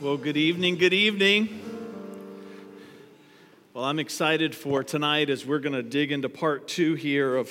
Well, good evening, good evening. Well, I'm excited for tonight as we're going to dig into part two here of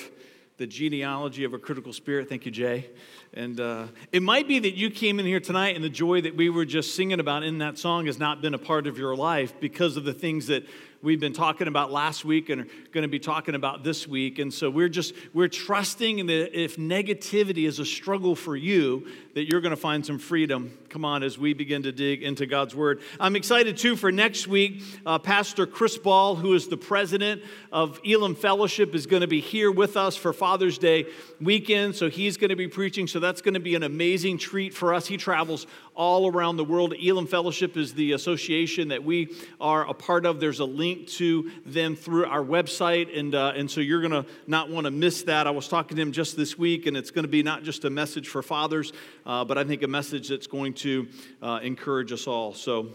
the genealogy of a critical spirit. Thank you, Jay. And uh, it might be that you came in here tonight and the joy that we were just singing about in that song has not been a part of your life because of the things that we've been talking about last week and are going to be talking about this week. And so we're just, we're trusting that if negativity is a struggle for you, that you're going to find some freedom. Come on, as we begin to dig into God's Word. I'm excited too for next week. Uh, Pastor Chris Ball, who is the president of Elim Fellowship, is going to be here with us for Father's Day weekend. So he's going to be preaching. So that's going to be an amazing treat for us. He travels all around the world. Elim Fellowship is the association that we are a part of. There's a link to them through our website, and, uh, and so you're going to not want to miss that. I was talking to him just this week, and it's going to be not just a message for fathers, uh, but I think a message that's going to uh, encourage us all. So,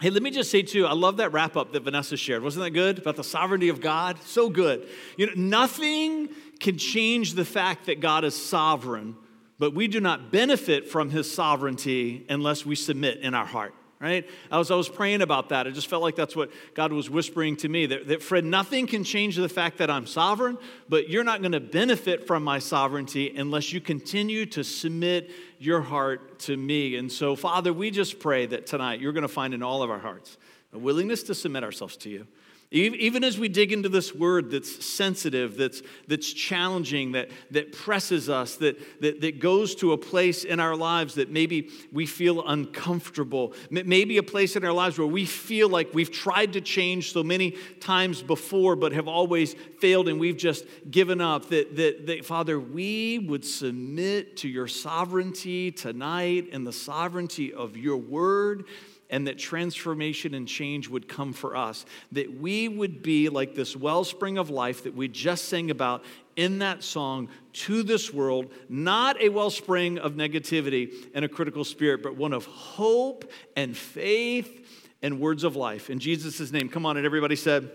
Hey, let me just say too, I love that wrap up that Vanessa shared. Wasn't that good? About the sovereignty of God? So good. You know, nothing can change the fact that God is sovereign but we do not benefit from his sovereignty unless we submit in our heart right? I was, I was praying about that. I just felt like that's what god was whispering to me that, that fred nothing can change the fact that i'm sovereign but you're not going to benefit from my sovereignty unless you continue to submit your heart to me. And so father we just pray that tonight you're going to find in all of our hearts a willingness to submit ourselves to you even as we dig into this word that's sensitive, that's, that's challenging, that, that presses us, that, that, that goes to a place in our lives that maybe we feel uncomfortable, maybe a place in our lives where we feel like we've tried to change so many times before but have always failed and we've just given up, that, that, that Father, we would submit to your sovereignty tonight and the sovereignty of your word and that transformation and change would come for us. That we would be like this wellspring of life that we just sang about in that song to this world, not a wellspring of negativity and a critical spirit, but one of hope and faith and words of life. In Jesus' name, come on, and everybody said,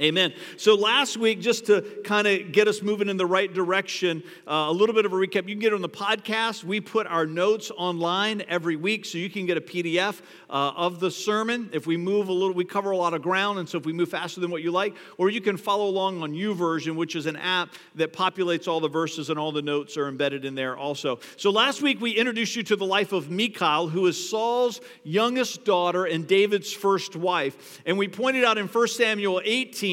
Amen. So last week, just to kind of get us moving in the right direction, uh, a little bit of a recap. You can get it on the podcast. We put our notes online every week, so you can get a PDF uh, of the sermon. If we move a little, we cover a lot of ground, and so if we move faster than what you like, or you can follow along on YouVersion, which is an app that populates all the verses and all the notes are embedded in there also. So last week we introduced you to the life of Michal, who is Saul's youngest daughter and David's first wife, and we pointed out in 1 Samuel 18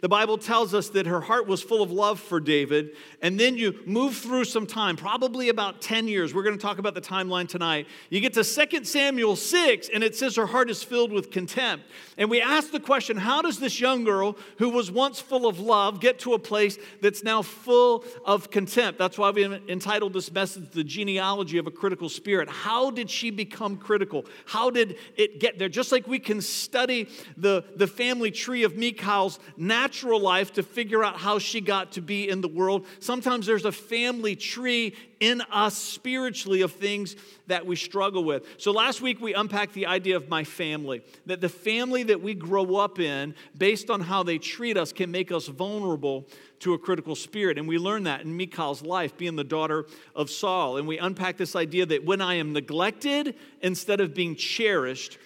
the Bible tells us that her heart was full of love for David. And then you move through some time, probably about 10 years. We're going to talk about the timeline tonight. You get to 2 Samuel 6, and it says her heart is filled with contempt. And we ask the question how does this young girl who was once full of love get to a place that's now full of contempt? That's why we entitled this message, The Genealogy of a Critical Spirit. How did she become critical? How did it get there? Just like we can study the, the family tree of Michal's natural life to figure out how she got to be in the world. Sometimes there's a family tree in us spiritually of things that we struggle with. So last week we unpacked the idea of my family, that the family that we grow up in, based on how they treat us, can make us vulnerable to a critical spirit. And we learned that in Michal's life, being the daughter of Saul. And we unpacked this idea that when I am neglected instead of being cherished,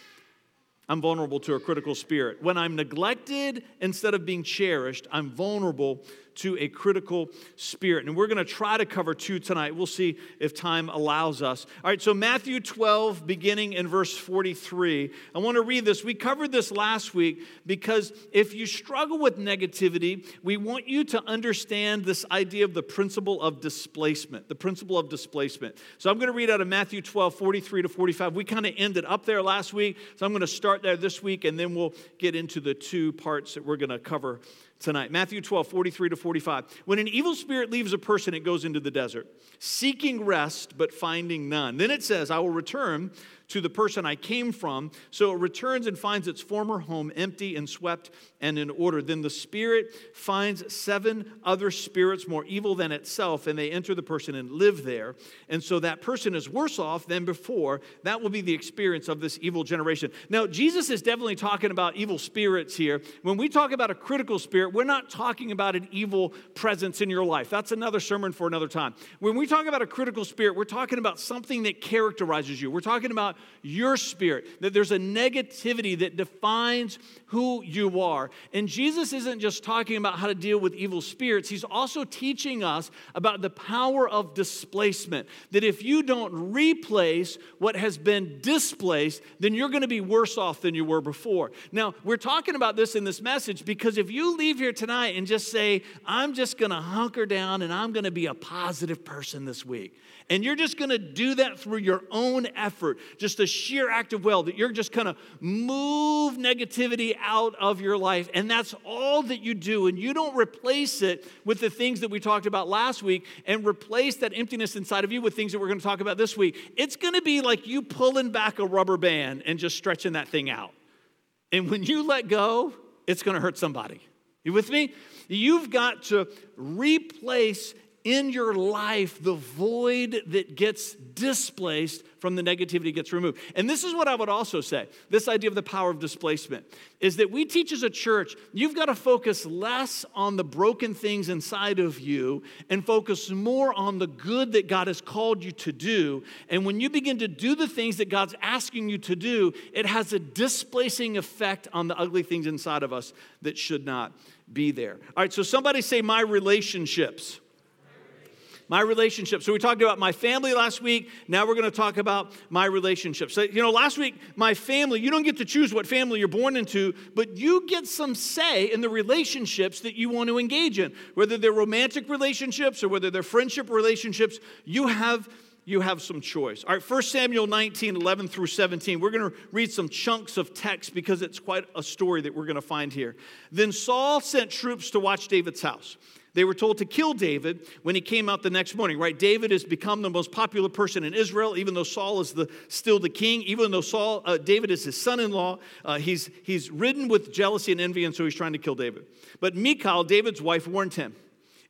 I'm vulnerable to a critical spirit. When I'm neglected instead of being cherished, I'm vulnerable to a critical spirit. And we're going to try to cover two tonight. We'll see if time allows us. All right, so Matthew 12, beginning in verse 43. I want to read this. We covered this last week because if you struggle with negativity, we want you to understand this idea of the principle of displacement. The principle of displacement. So I'm going to read out of Matthew 12, 43 to 45. We kind of ended up there last week. So I'm going to start there this week and then we'll get into the two parts that we're going to cover tonight. Matthew 12, 43 to 45. When an evil spirit leaves a person, it goes into the desert, seeking rest but finding none. Then it says, I will return to the person I came from. So it returns and finds its former home empty and swept and in order. Then the spirit finds seven other spirits more evil than itself, and they enter the person and live there. And so that person is worse off than before. That will be the experience of this evil generation. Now, Jesus is definitely talking about evil spirits here. When we talk about a critical spirit, we're not talking about an evil presence in your life. That's another sermon for another time. When we talk about a critical spirit, we're talking about something that characterizes you. We're talking about your spirit, that there's a negativity that defines who you are. And Jesus isn't just talking about how to deal with evil spirits, he's also teaching us about the power of displacement. That if you don't replace what has been displaced, then you're going to be worse off than you were before. Now, we're talking about this in this message because if you leave here tonight and just say, I'm just going to hunker down and I'm going to be a positive person this week, and you're just going to do that through your own effort, just a sheer act of will, that you're just going to move negativity out of your life. And that's all that you do. And you don't replace it with the things that we talked about last week and replace that emptiness inside of you with things that we're going to talk about this week. It's going to be like you pulling back a rubber band and just stretching that thing out. And when you let go, it's going to hurt somebody. You with me? You've got to replace in your life the void that gets displaced from the negativity gets removed. And this is what I would also say this idea of the power of displacement is that we teach as a church, you've got to focus less on the broken things inside of you and focus more on the good that God has called you to do. And when you begin to do the things that God's asking you to do, it has a displacing effect on the ugly things inside of us that should not be there. All right, so somebody say, My relationships my relationship. So we talked about my family last week. Now we're going to talk about my relationship. So, you know, last week, my family, you don't get to choose what family you're born into, but you get some say in the relationships that you want to engage in. Whether they're romantic relationships or whether they're friendship relationships, you have you have some choice. All right, 1 Samuel 19, 11 through 17. We're going to read some chunks of text because it's quite a story that we're going to find here. Then Saul sent troops to watch David's house. They were told to kill David when he came out the next morning, right? David has become the most popular person in Israel, even though Saul is the, still the king, even though Saul, uh, David is his son in law. Uh, he's, he's ridden with jealousy and envy, and so he's trying to kill David. But Michal, David's wife, warned him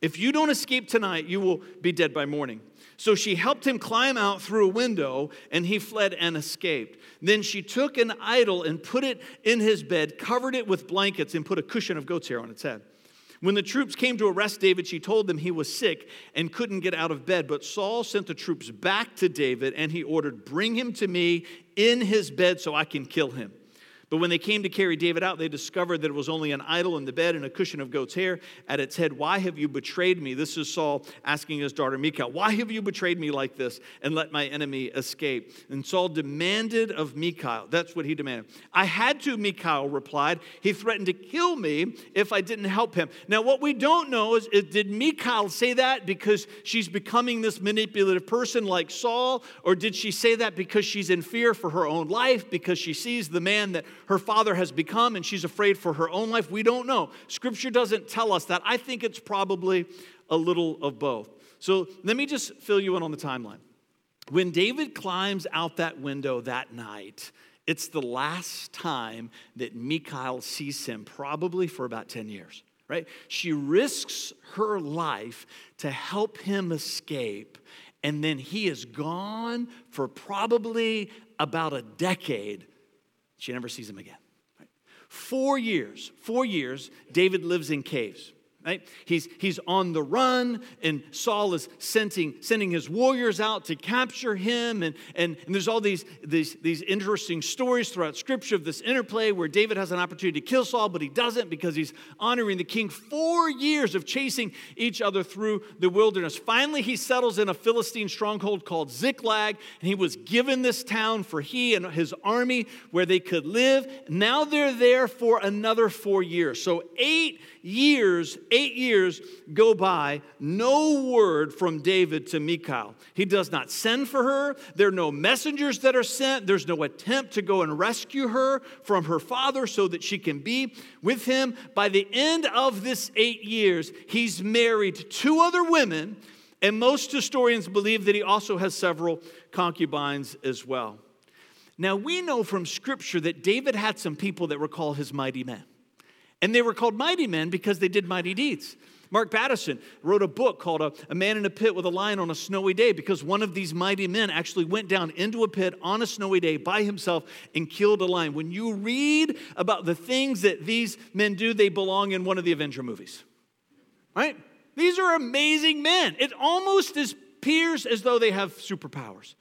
if you don't escape tonight, you will be dead by morning. So she helped him climb out through a window, and he fled and escaped. Then she took an idol and put it in his bed, covered it with blankets, and put a cushion of goat's hair on its head. When the troops came to arrest David, she told them he was sick and couldn't get out of bed. But Saul sent the troops back to David and he ordered, Bring him to me in his bed so I can kill him. But when they came to carry David out, they discovered that it was only an idol in the bed and a cushion of goat's hair at its head. Why have you betrayed me? This is Saul asking his daughter Michal. Why have you betrayed me like this and let my enemy escape? And Saul demanded of Michal. That's what he demanded. I had to, Michal replied. He threatened to kill me if I didn't help him. Now, what we don't know is, is did Michal say that because she's becoming this manipulative person like Saul, or did she say that because she's in fear for her own life, because she sees the man that her father has become and she's afraid for her own life. We don't know. Scripture doesn't tell us that. I think it's probably a little of both. So let me just fill you in on the timeline. When David climbs out that window that night, it's the last time that Michal sees him, probably for about 10 years, right? She risks her life to help him escape, and then he is gone for probably about a decade she never sees him again. Four years, four years, David lives in caves right? He's, he's on the run, and Saul is sending, sending his warriors out to capture him. And, and, and there's all these, these, these interesting stories throughout Scripture of this interplay where David has an opportunity to kill Saul, but he doesn't because he's honoring the king. Four years of chasing each other through the wilderness. Finally, he settles in a Philistine stronghold called Ziklag, and he was given this town for he and his army where they could live. Now they're there for another four years. So, eight years, eight years go by, no word from David to Michal. He does not send for her. There are no messengers that are sent. There's no attempt to go and rescue her from her father so that she can be with him. By the end of this eight years, he's married two other women, and most historians believe that he also has several concubines as well. Now, we know from scripture that David had some people that were called his mighty men. And they were called mighty men because they did mighty deeds. Mark Batterson wrote a book called a, a, Man in a Pit with a Lion on a Snowy Day because one of these mighty men actually went down into a pit on a snowy day by himself and killed a lion. When you read about the things that these men do, they belong in one of the Avenger movies. Right? These are amazing men. It almost appears as though they have superpowers.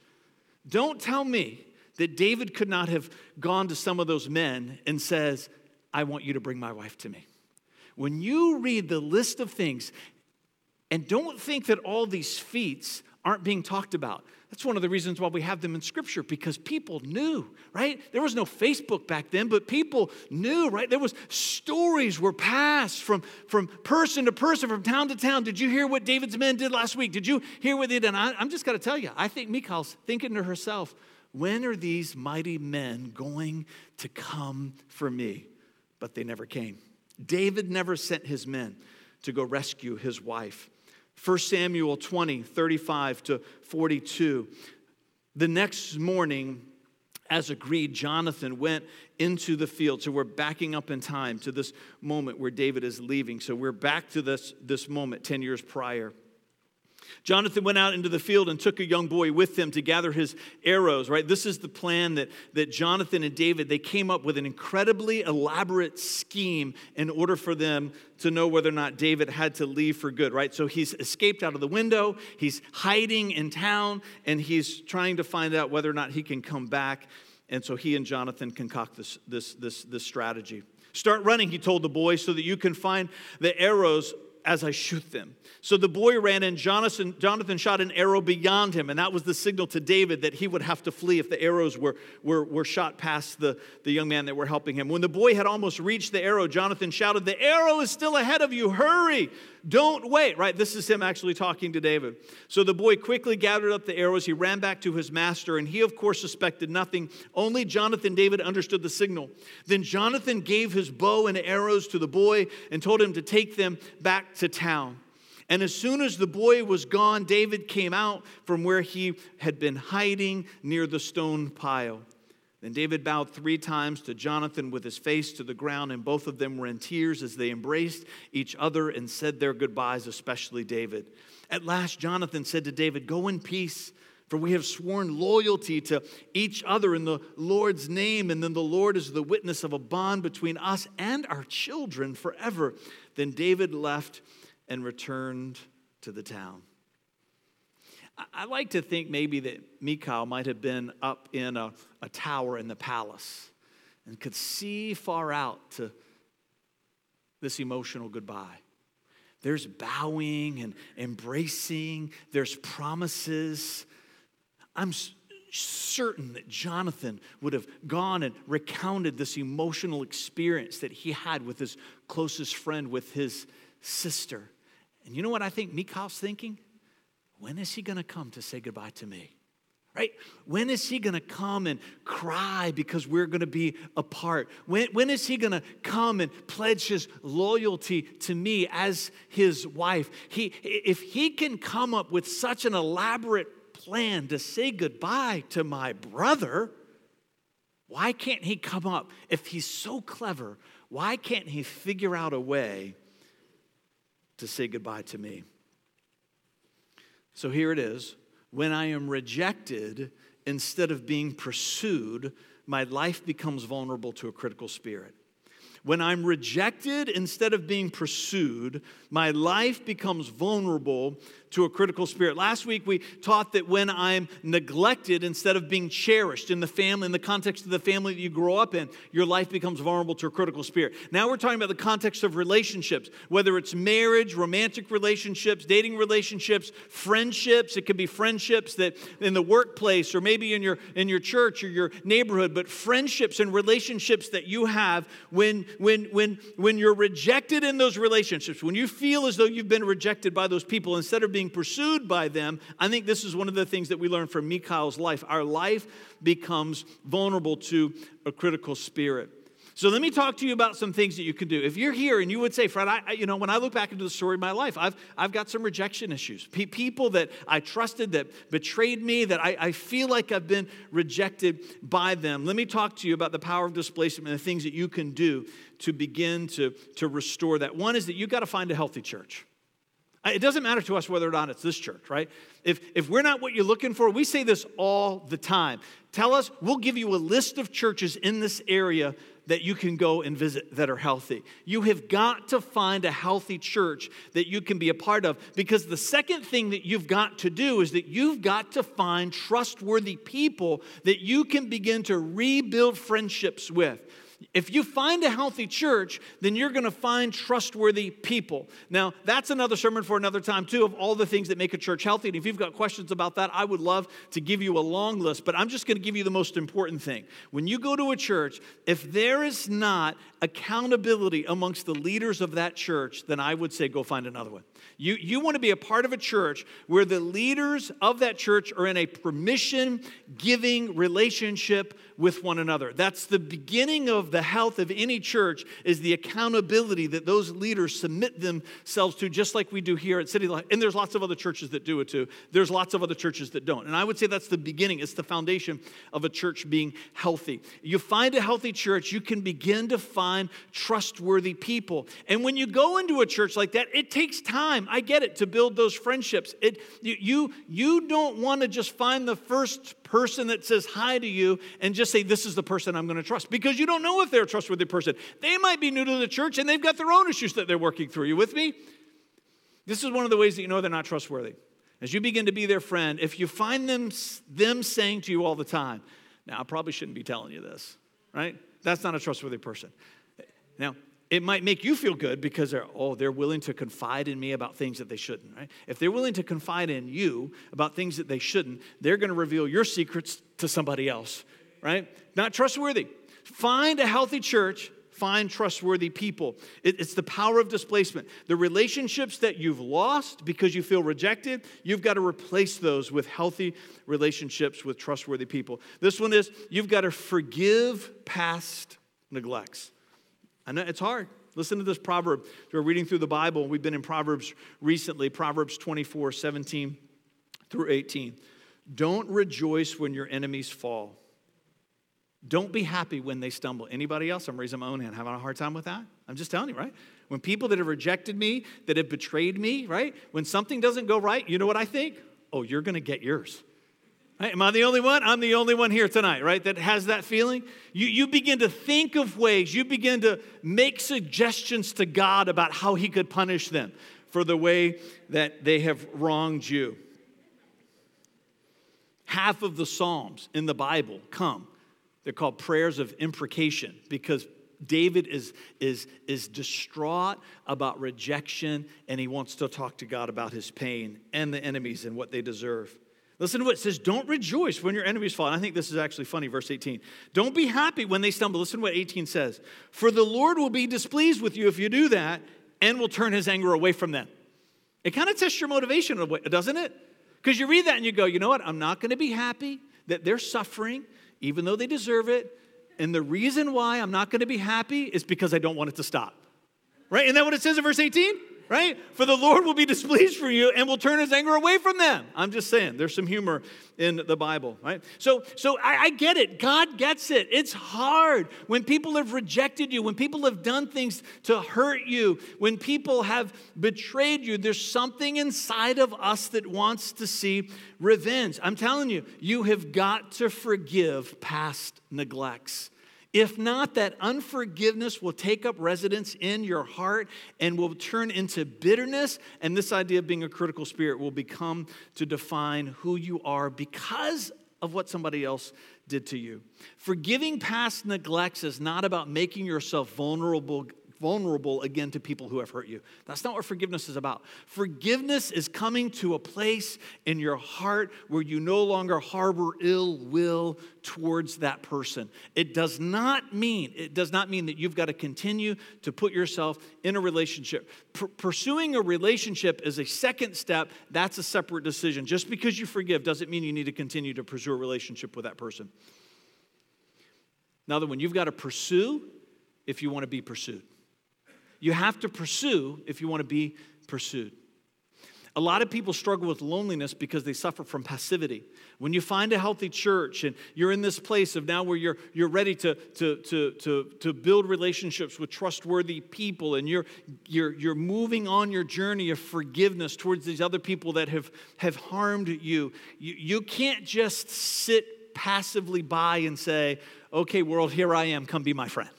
Don't tell me that David could not have gone to some of those men and says, I want you to bring my wife to me. When you read the list of things, and don't think that all these feats aren't being talked about. That's one of the reasons why we have them in scripture because people knew, right? There was no Facebook back then, but people knew, right? There was stories were passed from, from person to person, from town to town. Did you hear what David's men did last week? Did you hear what they did? And I, I'm just going to tell you, I think Michal's thinking to herself, when are these mighty men going to come for me? But they never came. David never sent his men to go rescue his wife. 1 Samuel 20, 35 to 42. The next morning, as agreed, Jonathan went into the field. So we're backing up in time to this moment where David is leaving. So we're back to this, this moment 10 years prior. Jonathan went out into the field and took a young boy with him to gather his arrows, right? This is the plan that, that Jonathan and David, they came up with an incredibly elaborate scheme in order for them to know whether or not David had to leave for good, right? So he's escaped out of the window, he's hiding in town, and he's trying to find out whether or not he can come back. And so he and Jonathan concoct this, this, this, this strategy. Start running, he told the boy, so that you can find the arrows as I shoot them. So the boy ran and Jonathan, Jonathan shot an arrow beyond him, and that was the signal to David that he would have to flee if the arrows were, were, were shot past the, the young man that were helping him. When the boy had almost reached the arrow, Jonathan shouted, The arrow is still ahead of you, hurry! Don't wait, right? This is him actually talking to David. So the boy quickly gathered up the arrows. He ran back to his master, and he, of course, suspected nothing. Only Jonathan David understood the signal. Then Jonathan gave his bow and arrows to the boy and told him to take them back to town. And as soon as the boy was gone, David came out from where he had been hiding near the stone pile. Then David bowed three times to Jonathan with his face to the ground, and both of them were in tears as they embraced each other and said their goodbyes, especially David. At last, Jonathan said to David, Go in peace, for we have sworn loyalty to each other in the Lord's name, and then the Lord is the witness of a bond between us and our children forever. Then David left and returned to the town. I like to think maybe that Michal might have been up in a, a tower in the palace and could see far out to this emotional goodbye. There's bowing and embracing, there's promises. I'm certain that Jonathan would have gone and recounted this emotional experience that he had with his closest friend, with his sister. And you know what I think Michal's thinking? When is he going to come to say goodbye to me? Right? When is he going to come and cry because we're going to be apart? When, when is he going to come and pledge his loyalty to me as his wife? He, if he can come up with such an elaborate plan to say goodbye to my brother, why can't he come up? If he's so clever, why can't he figure out a way to say goodbye to me? So here it is. When I am rejected instead of being pursued, my life becomes vulnerable to a critical spirit. When I'm rejected instead of being pursued, my life becomes vulnerable to a critical spirit. Last week we taught that when I'm neglected instead of being cherished in the family, in the context of the family that you grow up in, your life becomes vulnerable to a critical spirit. Now we're talking about the context of relationships, whether it's marriage, romantic relationships, dating relationships, friendships. It could be friendships that in the workplace or maybe in your in your church or your neighborhood, but friendships and relationships that you have when when when when you're rejected in those relationships, when you feel as though you've been rejected by those people instead of being being pursued by them, I think this is one of the things that we learn from Michal's life. Our life becomes vulnerable to a critical spirit. So let me talk to you about some things that you can do. If you're here and you would say, Fred, I, you know, when I look back into the story of my life, I've, I've got some rejection issues. Pe- people that I trusted that betrayed me, that I, I feel like I've been rejected by them. Let me talk to you about the power of displacement and the things that you can do to begin to, to restore that. One is that you've got to find a healthy church. It doesn't matter to us whether or not it's this church, right? If, if we're not what you're looking for, we say this all the time. Tell us, we'll give you a list of churches in this area that you can go and visit that are healthy. You have got to find a healthy church that you can be a part of because the second thing that you've got to do is that you've got to find trustworthy people that you can begin to rebuild friendships with. If you find a healthy church, then you're going to find trustworthy people. Now, that's another sermon for another time, too, of all the things that make a church healthy. And if you've got questions about that, I would love to give you a long list, but I'm just going to give you the most important thing. When you go to a church, if there is not accountability amongst the leaders of that church, then I would say go find another one. You, you want to be a part of a church where the leaders of that church are in a permission giving relationship with one another. That's the beginning of the health of any church is the accountability that those leaders submit themselves to, just like we do here at City Life. And there's lots of other churches that do it too. There's lots of other churches that don't. And I would say that's the beginning, it's the foundation of a church being healthy. You find a healthy church, you can begin to find trustworthy people. And when you go into a church like that, it takes time time. I get it to build those friendships. It, you, you don't want to just find the first person that says hi to you and just say, This is the person I'm going to trust because you don't know if they're a trustworthy person. They might be new to the church and they've got their own issues that they're working through. You with me? This is one of the ways that you know they're not trustworthy. As you begin to be their friend, if you find them, them saying to you all the time, Now, I probably shouldn't be telling you this, right? That's not a trustworthy person. Now, it might make you feel good because they're, oh, they're willing to confide in me about things that they shouldn't, right? If they're willing to confide in you about things that they shouldn't, they're going to reveal your secrets to somebody else, right? Not trustworthy. Find a healthy church, find trustworthy people. It, it's the power of displacement. The relationships that you've lost because you feel rejected, you've got to replace those with healthy relationships with trustworthy people. This one is you've got to forgive past neglects. I know it's hard. Listen to this proverb. We're reading through the Bible. We've been in Proverbs recently, Proverbs 24, 17 through 18. Don't rejoice when your enemies fall. Don't be happy when they stumble. Anybody else? I'm raising my own hand. Having a hard time with that? I'm just telling you, right? When people that have rejected me, that have betrayed me, right? When something doesn't go right, you know what I think? Oh, you're going to get yours. Right? Am I the only one? I'm the only one here tonight, right, that has that feeling. You, you begin to think of ways, you begin to make suggestions to God about how He could punish them for the way that they have wronged you. Half of the Psalms in the Bible come, they're called prayers of imprecation because David is, is, is distraught about rejection and he wants to talk to God about his pain and the enemies and what they deserve. Listen to what it says don't rejoice when your enemies fall. And I think this is actually funny, verse 18. Don't be happy when they stumble. Listen to what 18 says. For the Lord will be displeased with you if you do that and will turn his anger away from them. It kind of tests your motivation, doesn't it? Because you read that and you go, you know what? I'm not going to be happy that they're suffering, even though they deserve it. And the reason why I'm not going to be happy is because I don't want it to stop. Right? Isn't that what it says in verse 18? Right? For the Lord will be displeased for you and will turn his anger away from them. I'm just saying, there's some humor in the Bible, right? So, so I, I get it. God gets it. It's hard when people have rejected you, when people have done things to hurt you, when people have betrayed you. There's something inside of us that wants to see revenge. I'm telling you, you have got to forgive past neglects. If not, that unforgiveness will take up residence in your heart and will turn into bitterness. And this idea of being a critical spirit will become to define who you are because of what somebody else did to you. Forgiving past neglects is not about making yourself vulnerable vulnerable again to people who have hurt you. That's not what forgiveness is about. Forgiveness is coming to a place in your heart where you no longer harbor ill will towards that person. It does not mean it does not mean that you've got to continue to put yourself in a relationship. P- pursuing a relationship is a second step. That's a separate decision. Just because you forgive doesn't mean you need to continue to pursue a relationship with that person. That when you've got to pursue if you want to be pursued. You have to pursue if you want to be pursued. A lot of people struggle with loneliness because they suffer from passivity. When you find a healthy church and you're in this place of now where you're, you're ready to, to, to, to, to build relationships with trustworthy people and you're, you're, you're moving on your journey of forgiveness towards these other people that have, have harmed you, you, you can't just sit passively by and say, okay, world, here I am, come be my friend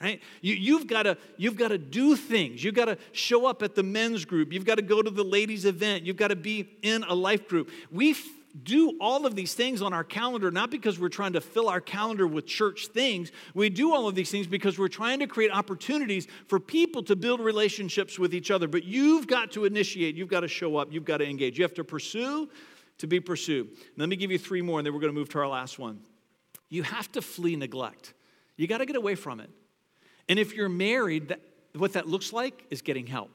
right? You, you've got to you've got to do things. You've got to show up at the men's group. You've got to go to the ladies event. You've got to be in a life group. We f- do all of these things on our calendar not because we're trying to fill our calendar with church things. We do all of these things because we're trying to create opportunities for people to build relationships with each other. But you've got to initiate. You've got to show up. You've got to engage. You have to pursue to be pursued. Let me give you three more and then we're going to move to our last one. You have to flee neglect. You got to get away from it and if you're married, that, what that looks like is getting help.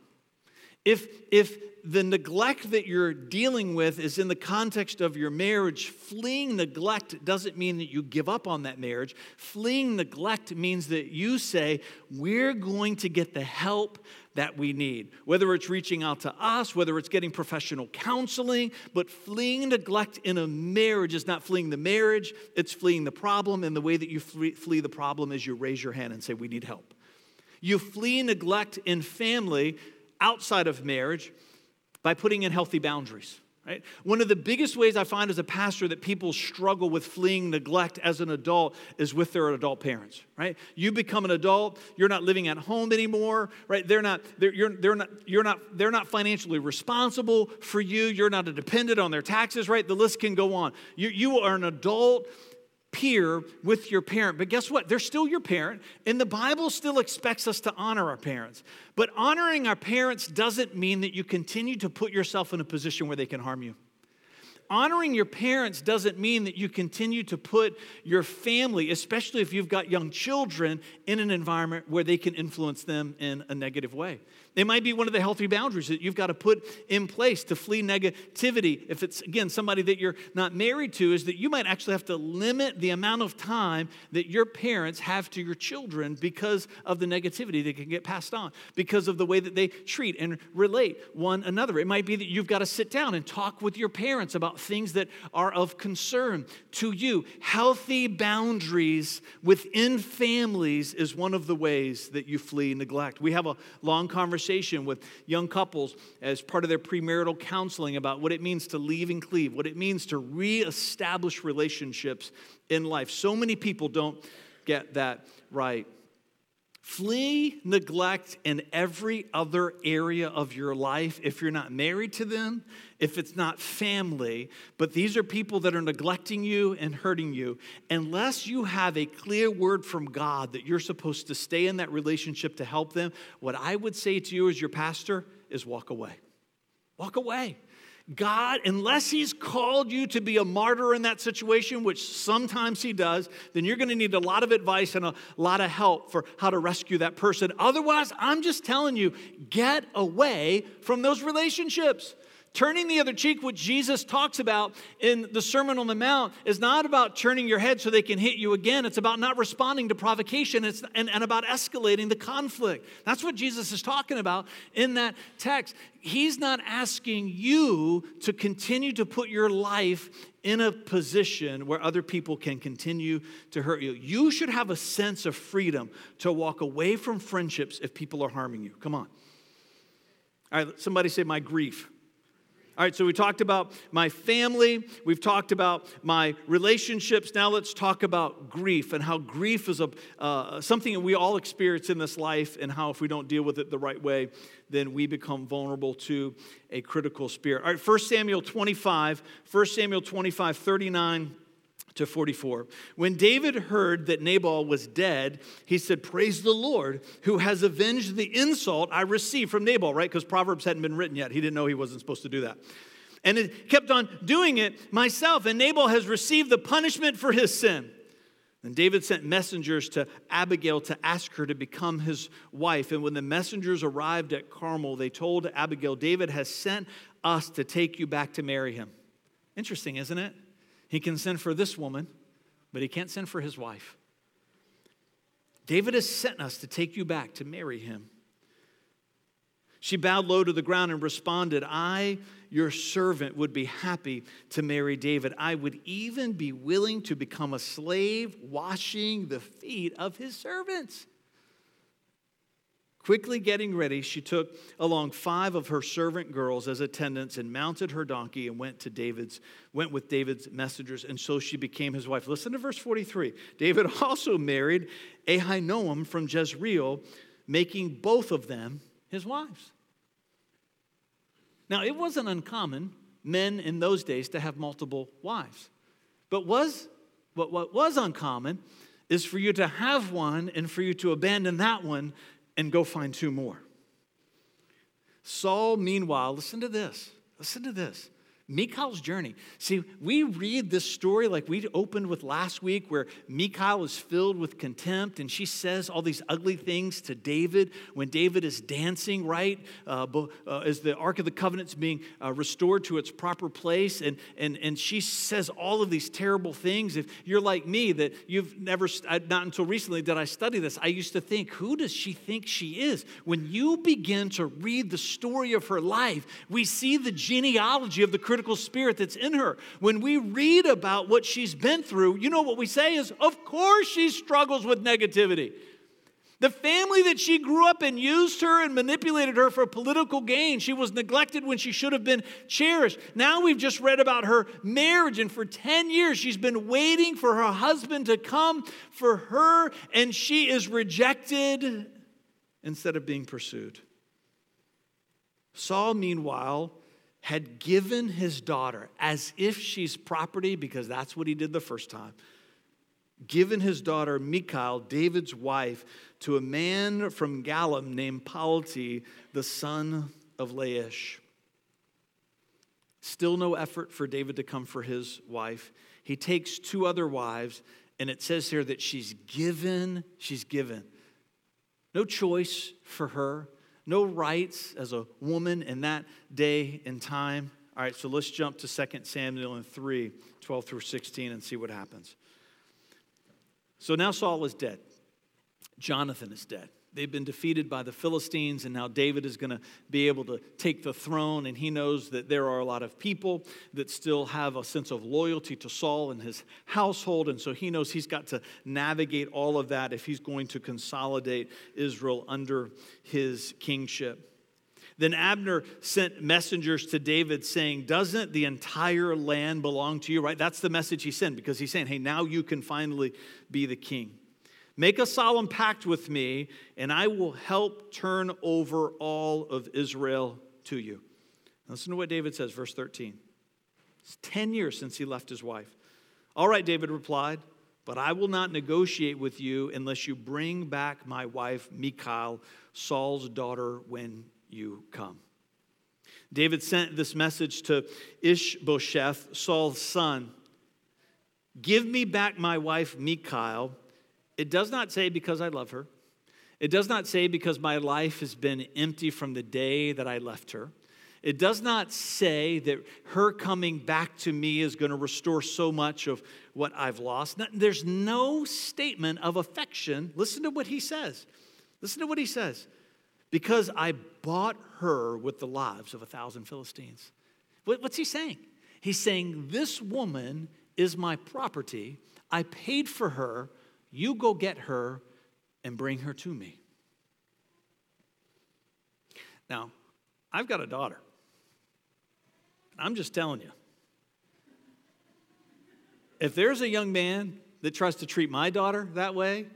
If, if the neglect that you're dealing with is in the context of your marriage, fleeing neglect doesn't mean that you give up on that marriage. Fleeing neglect means that you say, We're going to get the help that we need. Whether it's reaching out to us, whether it's getting professional counseling, but fleeing neglect in a marriage is not fleeing the marriage, it's fleeing the problem. And the way that you flee the problem is you raise your hand and say, We need help. You flee neglect in family outside of marriage by putting in healthy boundaries. Right? One of the biggest ways I find as a pastor that people struggle with fleeing neglect as an adult is with their adult parents, right? You become an adult, you're not living at home anymore, right? They're not, they're, you're, they're not, you're not, they're not financially responsible for you. You're not a dependent on their taxes, right? The list can go on. You, you are an adult peer with your parent. But guess what? They're still your parent, and the Bible still expects us to honor our parents. But honoring our parents doesn't mean that you continue to put yourself in a position where they can harm you. Honoring your parents doesn't mean that you continue to put your family, especially if you've got young children, in an environment where they can influence them in a negative way. It might be one of the healthy boundaries that you've got to put in place to flee negativity. If it's, again, somebody that you're not married to, is that you might actually have to limit the amount of time that your parents have to your children because of the negativity that can get passed on, because of the way that they treat and relate one another. It might be that you've got to sit down and talk with your parents about things that are of concern to you. Healthy boundaries within families is one of the ways that you flee neglect. We have a long conversation conversation with young couples as part of their premarital counseling about what it means to leave and cleave, what it means to reestablish relationships in life. So many people don't get that right. Flee neglect in every other area of your life if you're not married to them, if it's not family, but these are people that are neglecting you and hurting you. Unless you have a clear word from God that you're supposed to stay in that relationship to help them, what I would say to you as your pastor is walk away. Walk away. God, unless He's called you to be a martyr in that situation, which sometimes He does, then you're going to need a lot of advice and a lot of help for how to rescue that person. Otherwise, I'm just telling you, get away from those relationships. Turning the other cheek, what Jesus talks about in the Sermon on the Mount, is not about turning your head so they can hit you again. It's about not responding to provocation it's, and, and about escalating the conflict. That's what Jesus is talking about in that text. He's not asking you to continue to put your life in a position where other people can continue to hurt you. You should have a sense of freedom to walk away from friendships if people are harming you. Come on. All right, somebody say, My grief. All right, so we talked about my family, we've talked about my relationships. Now let's talk about grief and how grief is a, uh, something that we all experience in this life, and how if we don't deal with it the right way, then we become vulnerable to a critical spirit. All right, 1 Samuel 25, 1 Samuel 25, 39 to 44. When David heard that Nabal was dead, he said, Praise the Lord who has avenged the insult I received from Nabal, right? Because Proverbs hadn't been written yet. He didn't know he wasn't supposed to do that. And it kept on doing it myself, and Nabal has received the punishment for his sin. And David sent messengers to Abigail to ask her to become his wife. And when the messengers arrived at Carmel, they told Abigail, David has sent us to take you back to marry him. Interesting, isn't it? He can send for this woman, but he can't send for his wife. David has sent us to take you back to marry him. She bowed low to the ground and responded, I, your servant, would be happy to marry David. I would even be willing to become a slave, washing the feet of his servants. Quickly getting ready, she took along five of her servant girls as attendants and mounted her donkey and went to David's went with David's messengers and so she became his wife. Listen to verse 43. David also married Ahinoam from Jezreel, making both of them his wives. Now, it wasn't uncommon men in those days to have multiple wives. But was what, what was uncommon is for you to have one and for you to abandon that one and go find two more. Saul, meanwhile, listen to this. Listen to this. Michal's journey. See, we read this story like we opened with last week, where Michal is filled with contempt and she says all these ugly things to David when David is dancing, right? Uh, uh, as the Ark of the Covenant's being uh, restored to its proper place. And, and, and she says all of these terrible things. If you're like me, that you've never, not until recently did I study this, I used to think, who does she think she is? When you begin to read the story of her life, we see the genealogy of the critical spirit that's in her. When we read about what she's been through, you know what we say is, of course she struggles with negativity. The family that she grew up in used her and manipulated her for political gain. She was neglected when she should have been cherished. Now we've just read about her marriage, and for 10 years she's been waiting for her husband to come for her, and she is rejected instead of being pursued. Saul, meanwhile, had given his daughter as if she's property, because that's what he did the first time, given his daughter Michal, David's wife, to a man from Gallim named Palti, the son of Laish. Still no effort for David to come for his wife. He takes two other wives, and it says here that she's given, she's given. No choice for her no rights as a woman in that day and time. All right, so let's jump to 2 Samuel and 3 12 through 16 and see what happens. So now Saul is dead, Jonathan is dead. They've been defeated by the Philistines, and now David is going to be able to take the throne. And he knows that there are a lot of people that still have a sense of loyalty to Saul and his household. And so he knows he's got to navigate all of that if he's going to consolidate Israel under his kingship. Then Abner sent messengers to David saying, Doesn't the entire land belong to you? Right? That's the message he sent because he's saying, Hey, now you can finally be the king. Make a solemn pact with me, and I will help turn over all of Israel to you. Listen to what David says, verse 13. It's 10 years since he left his wife. All right, David replied, but I will not negotiate with you unless you bring back my wife, Michal, Saul's daughter, when you come. David sent this message to Ishbosheth, Saul's son Give me back my wife, Michal it does not say because I love her. It does not say because my life has been empty from the day that I left her. It does not say that her coming back to me is going to restore so much of what I've lost. There's no statement of affection. Listen to what he says. Listen to what he says. Because I bought her with the lives of a thousand Philistines. What's he saying? He's saying, This woman is my property. I paid for her you go get her and bring her to me. Now, I've got a daughter. I'm just telling you. If there's a young man that tries to treat my daughter that way,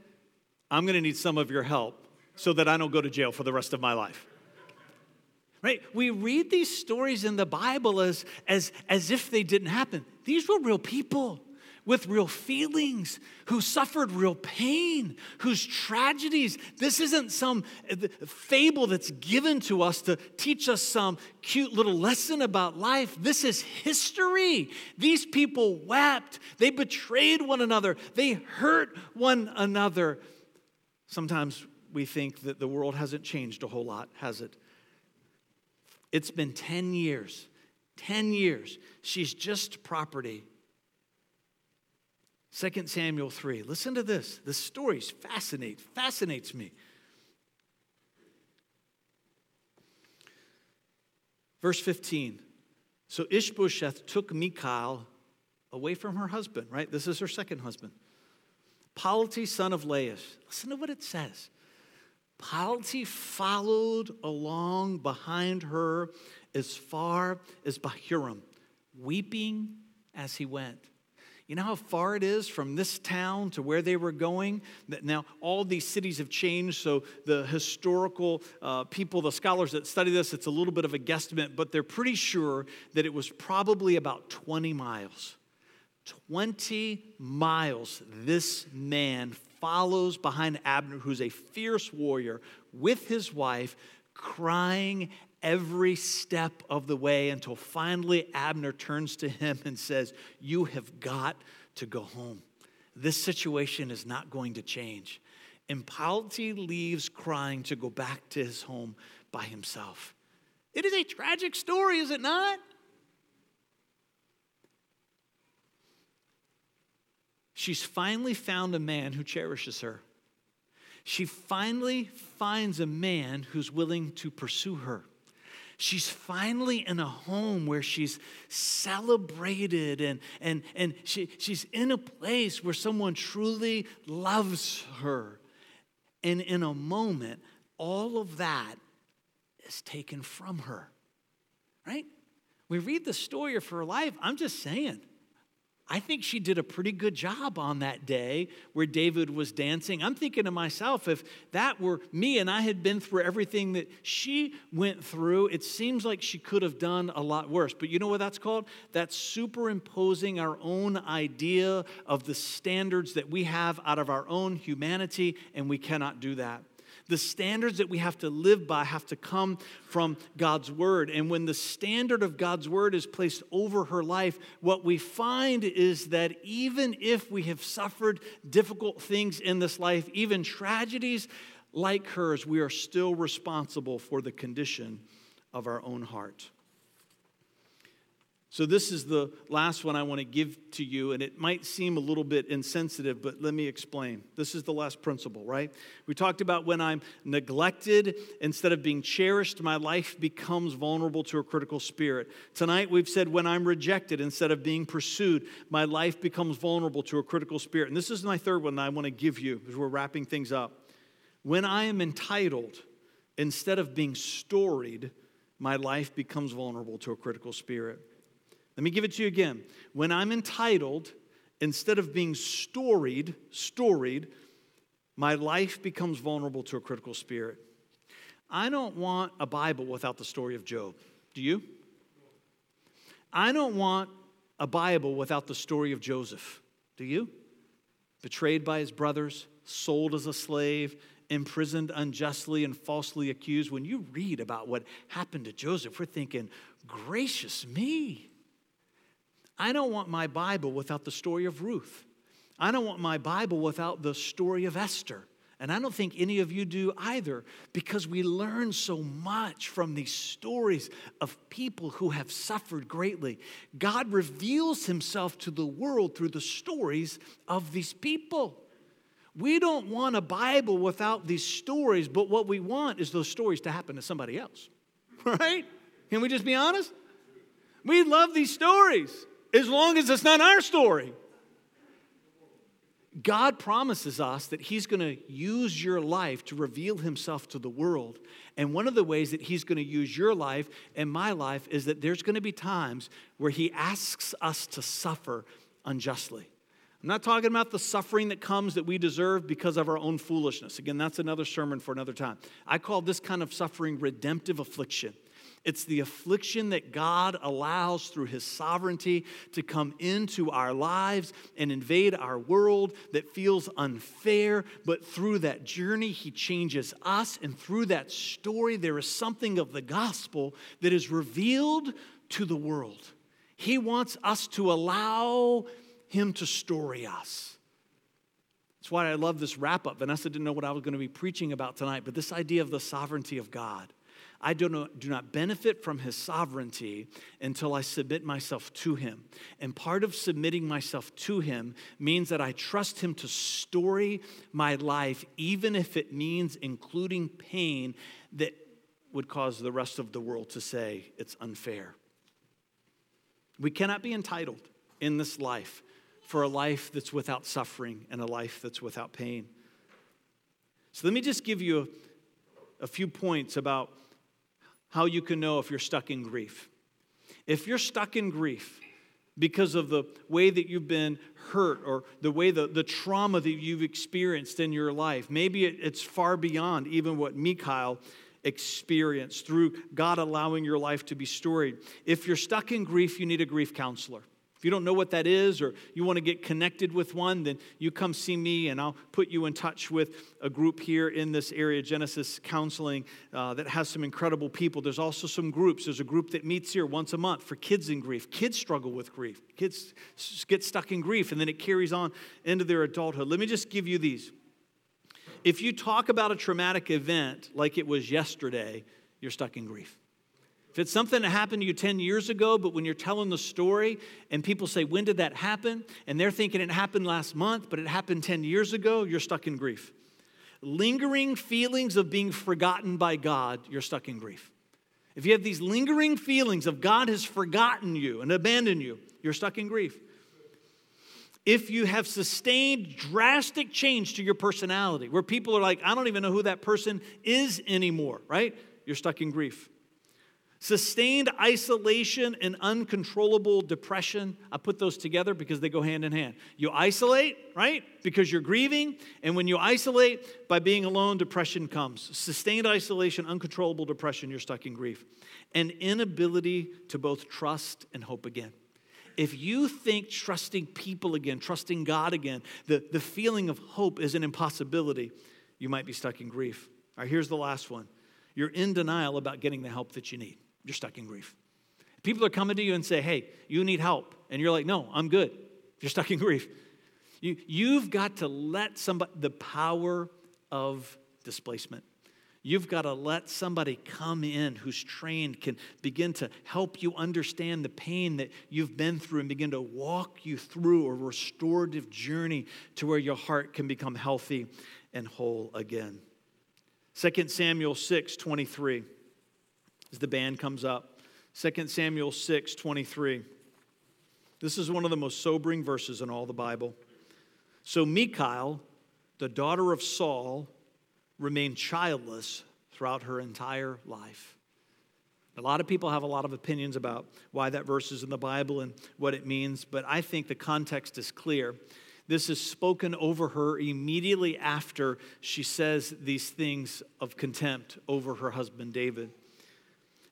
I'm going to need some of your help so that I don't go to jail for the rest of my life. Right? We read these stories in the Bible as, as, as if they didn't happen. These were real people with real feelings, who suffered real pain, whose tragedies, this isn't some uh, fable that's given to us to teach us some cute little lesson about life. This is history. These people wept, they betrayed one another, they hurt one another. Sometimes we think that the world hasn't changed a whole lot, has it? It's been 10 years. 10 years. She's just property. 2 Samuel 3. Listen to this. The story fascinate, fascinates me. Verse 15. So Ishbosheth took Michal away from her husband, right? This is her second husband. Palti, son of Laish. Listen to what it says. Palti followed along behind her as far as Bahurim, weeping as he went. You know how far it is from this town to where they were going? Now, all these cities have changed, so the historical uh, people, the scholars that study this, it's a little bit of a guesstimate, but they're pretty sure that it was probably about 20 miles. 20 miles this man follows behind Abner, who's a fierce warrior, with his wife, crying every step of the way until finally Abner turns to him and says, You have got to go home. This situation is not going to change. Palti leaves crying to go back to his home by himself. It is a tragic story, is it not? She's finally found a man who cherishes her. She finally finds a man who's willing to pursue her. She's finally in a home where she's celebrated and, and, and she, she's in a place where someone truly loves her. And in a moment, all of that is taken from her, right? We read the story of her life. I'm just saying, I think she did a pretty good job on that day where David was dancing. I'm thinking to myself, if that were me and I had been through everything that she went through, it seems like she could have done a lot worse. But you know what that's called? That's superimposing our own idea of the standards that we have out of our own humanity, and we cannot do that. The standards that we have to live by have to come from God's word. And when the standard of God's word is placed over her life, what we find is that even if we have suffered difficult things in this life, even tragedies like hers, we are still responsible for the condition of our own heart. So, this is the last one I want to give to you, and it might seem a little bit insensitive, but let me explain. This is the last principle, right? We talked about when I'm neglected, instead of being cherished, my life becomes vulnerable to a critical spirit. Tonight, we've said when I'm rejected, instead of being pursued, my life becomes vulnerable to a critical spirit. And this is my third one that I want to give you as we're wrapping things up. When I am entitled, instead of being storied, my life becomes vulnerable to a critical spirit. Let me give it to you again. When I'm entitled, instead of being storied, storied, my life becomes vulnerable to a critical spirit. I don't want a Bible without the story of Job. Do you? I don't want a Bible without the story of Joseph. Do you? Betrayed by his brothers, sold as a slave, imprisoned unjustly and falsely accused. When you read about what happened to Joseph, we're thinking, gracious me. I don't want my Bible without the story of Ruth. I don't want my Bible without the story of Esther. And I don't think any of you do either because we learn so much from these stories of people who have suffered greatly. God reveals himself to the world through the stories of these people. We don't want a Bible without these stories, but what we want is those stories to happen to somebody else, right? Can we just be honest? We love these stories as long as it's not our story. God promises us that He's going to use your life to reveal Himself to the world. And one of the ways that He's going to use your life and my life is that there's going to be times where He asks us to suffer unjustly. I'm not talking about the suffering that comes that we deserve because of our own foolishness. Again, that's another sermon for another time. I call this kind of suffering redemptive affliction. It's the affliction that God allows through His sovereignty to come into our lives and invade our world that feels unfair. But through that journey, He changes us. And through that story, there is something of the gospel that is revealed to the world. He wants us to allow Him to story us. That's why I love this wrap up. Vanessa didn't know what I was going to be preaching about tonight, but this idea of the sovereignty of God. I do not, do not benefit from his sovereignty until I submit myself to him. And part of submitting myself to him means that I trust him to story my life, even if it means including pain that would cause the rest of the world to say it's unfair. We cannot be entitled in this life for a life that's without suffering and a life that's without pain. So let me just give you a few points about how you can know if you're stuck in grief. If you're stuck in grief because of the way that you've been hurt or the way the, the trauma that you've experienced in your life, maybe it, it's far beyond even what Michal experienced through God allowing your life to be storied. If you're stuck in grief, you need a grief counselor. If you don't know what that is or you want to get connected with one, then you come see me and I'll put you in touch with a group here in this area, Genesis Counseling, uh, that has some incredible people. There's also some groups. There's a group that meets here once a month for kids in grief. Kids struggle with grief, kids get stuck in grief, and then it carries on into their adulthood. Let me just give you these. If you talk about a traumatic event like it was yesterday, you're stuck in grief. If it's something that happened to you 10 years ago, but when you're telling the story and people say, When did that happen? and they're thinking it happened last month, but it happened 10 years ago, you're stuck in grief. Lingering feelings of being forgotten by God, you're stuck in grief. If you have these lingering feelings of God has forgotten you and abandoned you, you're stuck in grief. If you have sustained drastic change to your personality, where people are like, I don't even know who that person is anymore, right? You're stuck in grief. Sustained isolation and uncontrollable depression, I put those together because they go hand in hand. You isolate, right? Because you're grieving. And when you isolate by being alone, depression comes. Sustained isolation, uncontrollable depression, you're stuck in grief. And inability to both trust and hope again. If you think trusting people again, trusting God again, the, the feeling of hope is an impossibility, you might be stuck in grief. All right, here's the last one you're in denial about getting the help that you need you're stuck in grief. People are coming to you and say, hey, you need help. And you're like, no, I'm good. You're stuck in grief. You, you've got to let somebody, the power of displacement. You've got to let somebody come in who's trained, can begin to help you understand the pain that you've been through and begin to walk you through a restorative journey to where your heart can become healthy and whole again. 2 Samuel 6 23 as the band comes up. 2 Samuel 6 23. This is one of the most sobering verses in all the Bible. So Michal, the daughter of Saul, remained childless throughout her entire life. A lot of people have a lot of opinions about why that verse is in the Bible and what it means, but I think the context is clear. This is spoken over her immediately after she says these things of contempt over her husband David.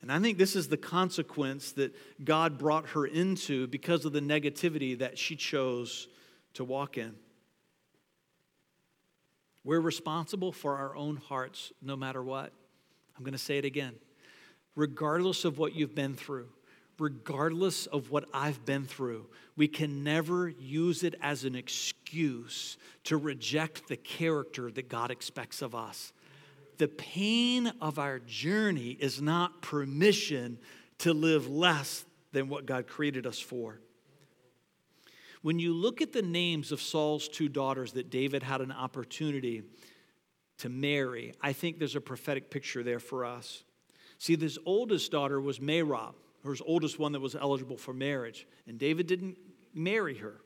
And I think this is the consequence that God brought her into because of the negativity that she chose to walk in. We're responsible for our own hearts no matter what. I'm going to say it again. Regardless of what you've been through, regardless of what I've been through, we can never use it as an excuse to reject the character that God expects of us the pain of our journey is not permission to live less than what God created us for. When you look at the names of Saul's two daughters that David had an opportunity to marry, I think there's a prophetic picture there for us. See, this oldest daughter was Merab, her oldest one that was eligible for marriage, and David didn't marry her,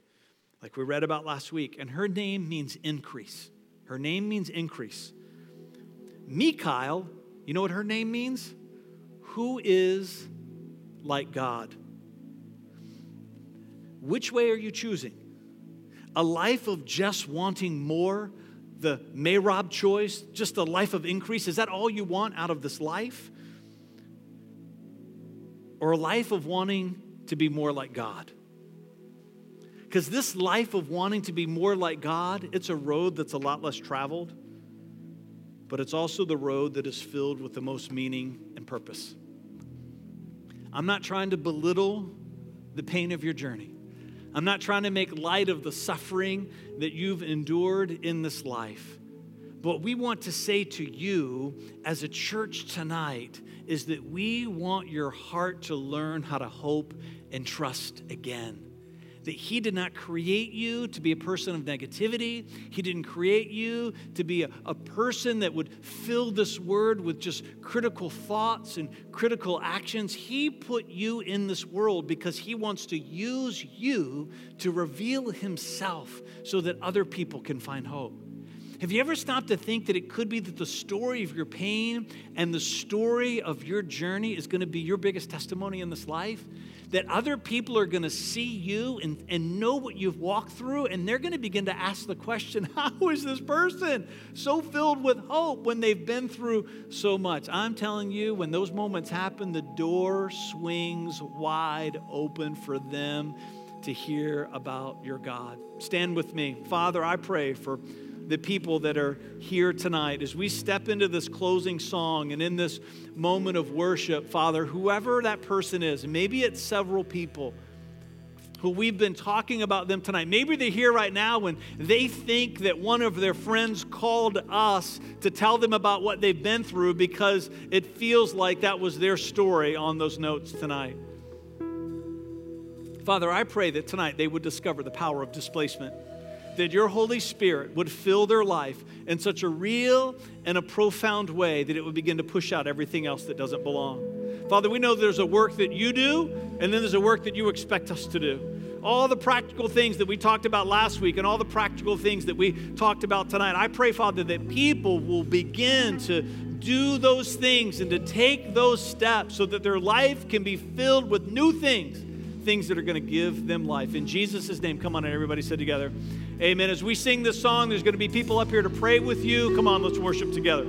like we read about last week. And her name means increase. Her name means increase. Michal, you know what her name means? Who is like God? Which way are you choosing? A life of just wanting more, the Merab choice, just a life of increase? Is that all you want out of this life? Or a life of wanting to be more like God? Because this life of wanting to be more like God, it's a road that's a lot less traveled but it's also the road that is filled with the most meaning and purpose. I'm not trying to belittle the pain of your journey. I'm not trying to make light of the suffering that you've endured in this life. But what we want to say to you as a church tonight is that we want your heart to learn how to hope and trust again that He did not create you to be a person of negativity. He didn't create you to be a, a person that would fill this word with just critical thoughts and critical actions. He put you in this world because He wants to use you to reveal Himself so that other people can find hope. Have you ever stopped to think that it could be that the story of your pain and the story of your journey is going to be your biggest testimony in this life? That other people are going to see you and, and know what you've walked through, and they're going to begin to ask the question How is this person so filled with hope when they've been through so much? I'm telling you, when those moments happen, the door swings wide open for them to hear about your God. Stand with me. Father, I pray for the people that are here tonight as we step into this closing song and in this moment of worship, Father, whoever that person is, maybe it's several people who we've been talking about them tonight. Maybe they're here right now and they think that one of their friends called us to tell them about what they've been through because it feels like that was their story on those notes tonight. Father, I pray that tonight they would discover the power of displacement that your Holy Spirit would fill their life in such a real and a profound way that it would begin to push out everything else that doesn't belong. Father, we know there's a work that you do, and then there's a work that you expect us to do. All the practical things that we talked about last week and all the practical things that we talked about tonight, I pray, Father, that people will begin to do those things and to take those steps so that their life can be filled with new things things that are going to give them life. In Jesus' name, come on, and everybody said together, Amen. As we sing this song, there's going to be people up here to pray with you. Come on, let's worship together.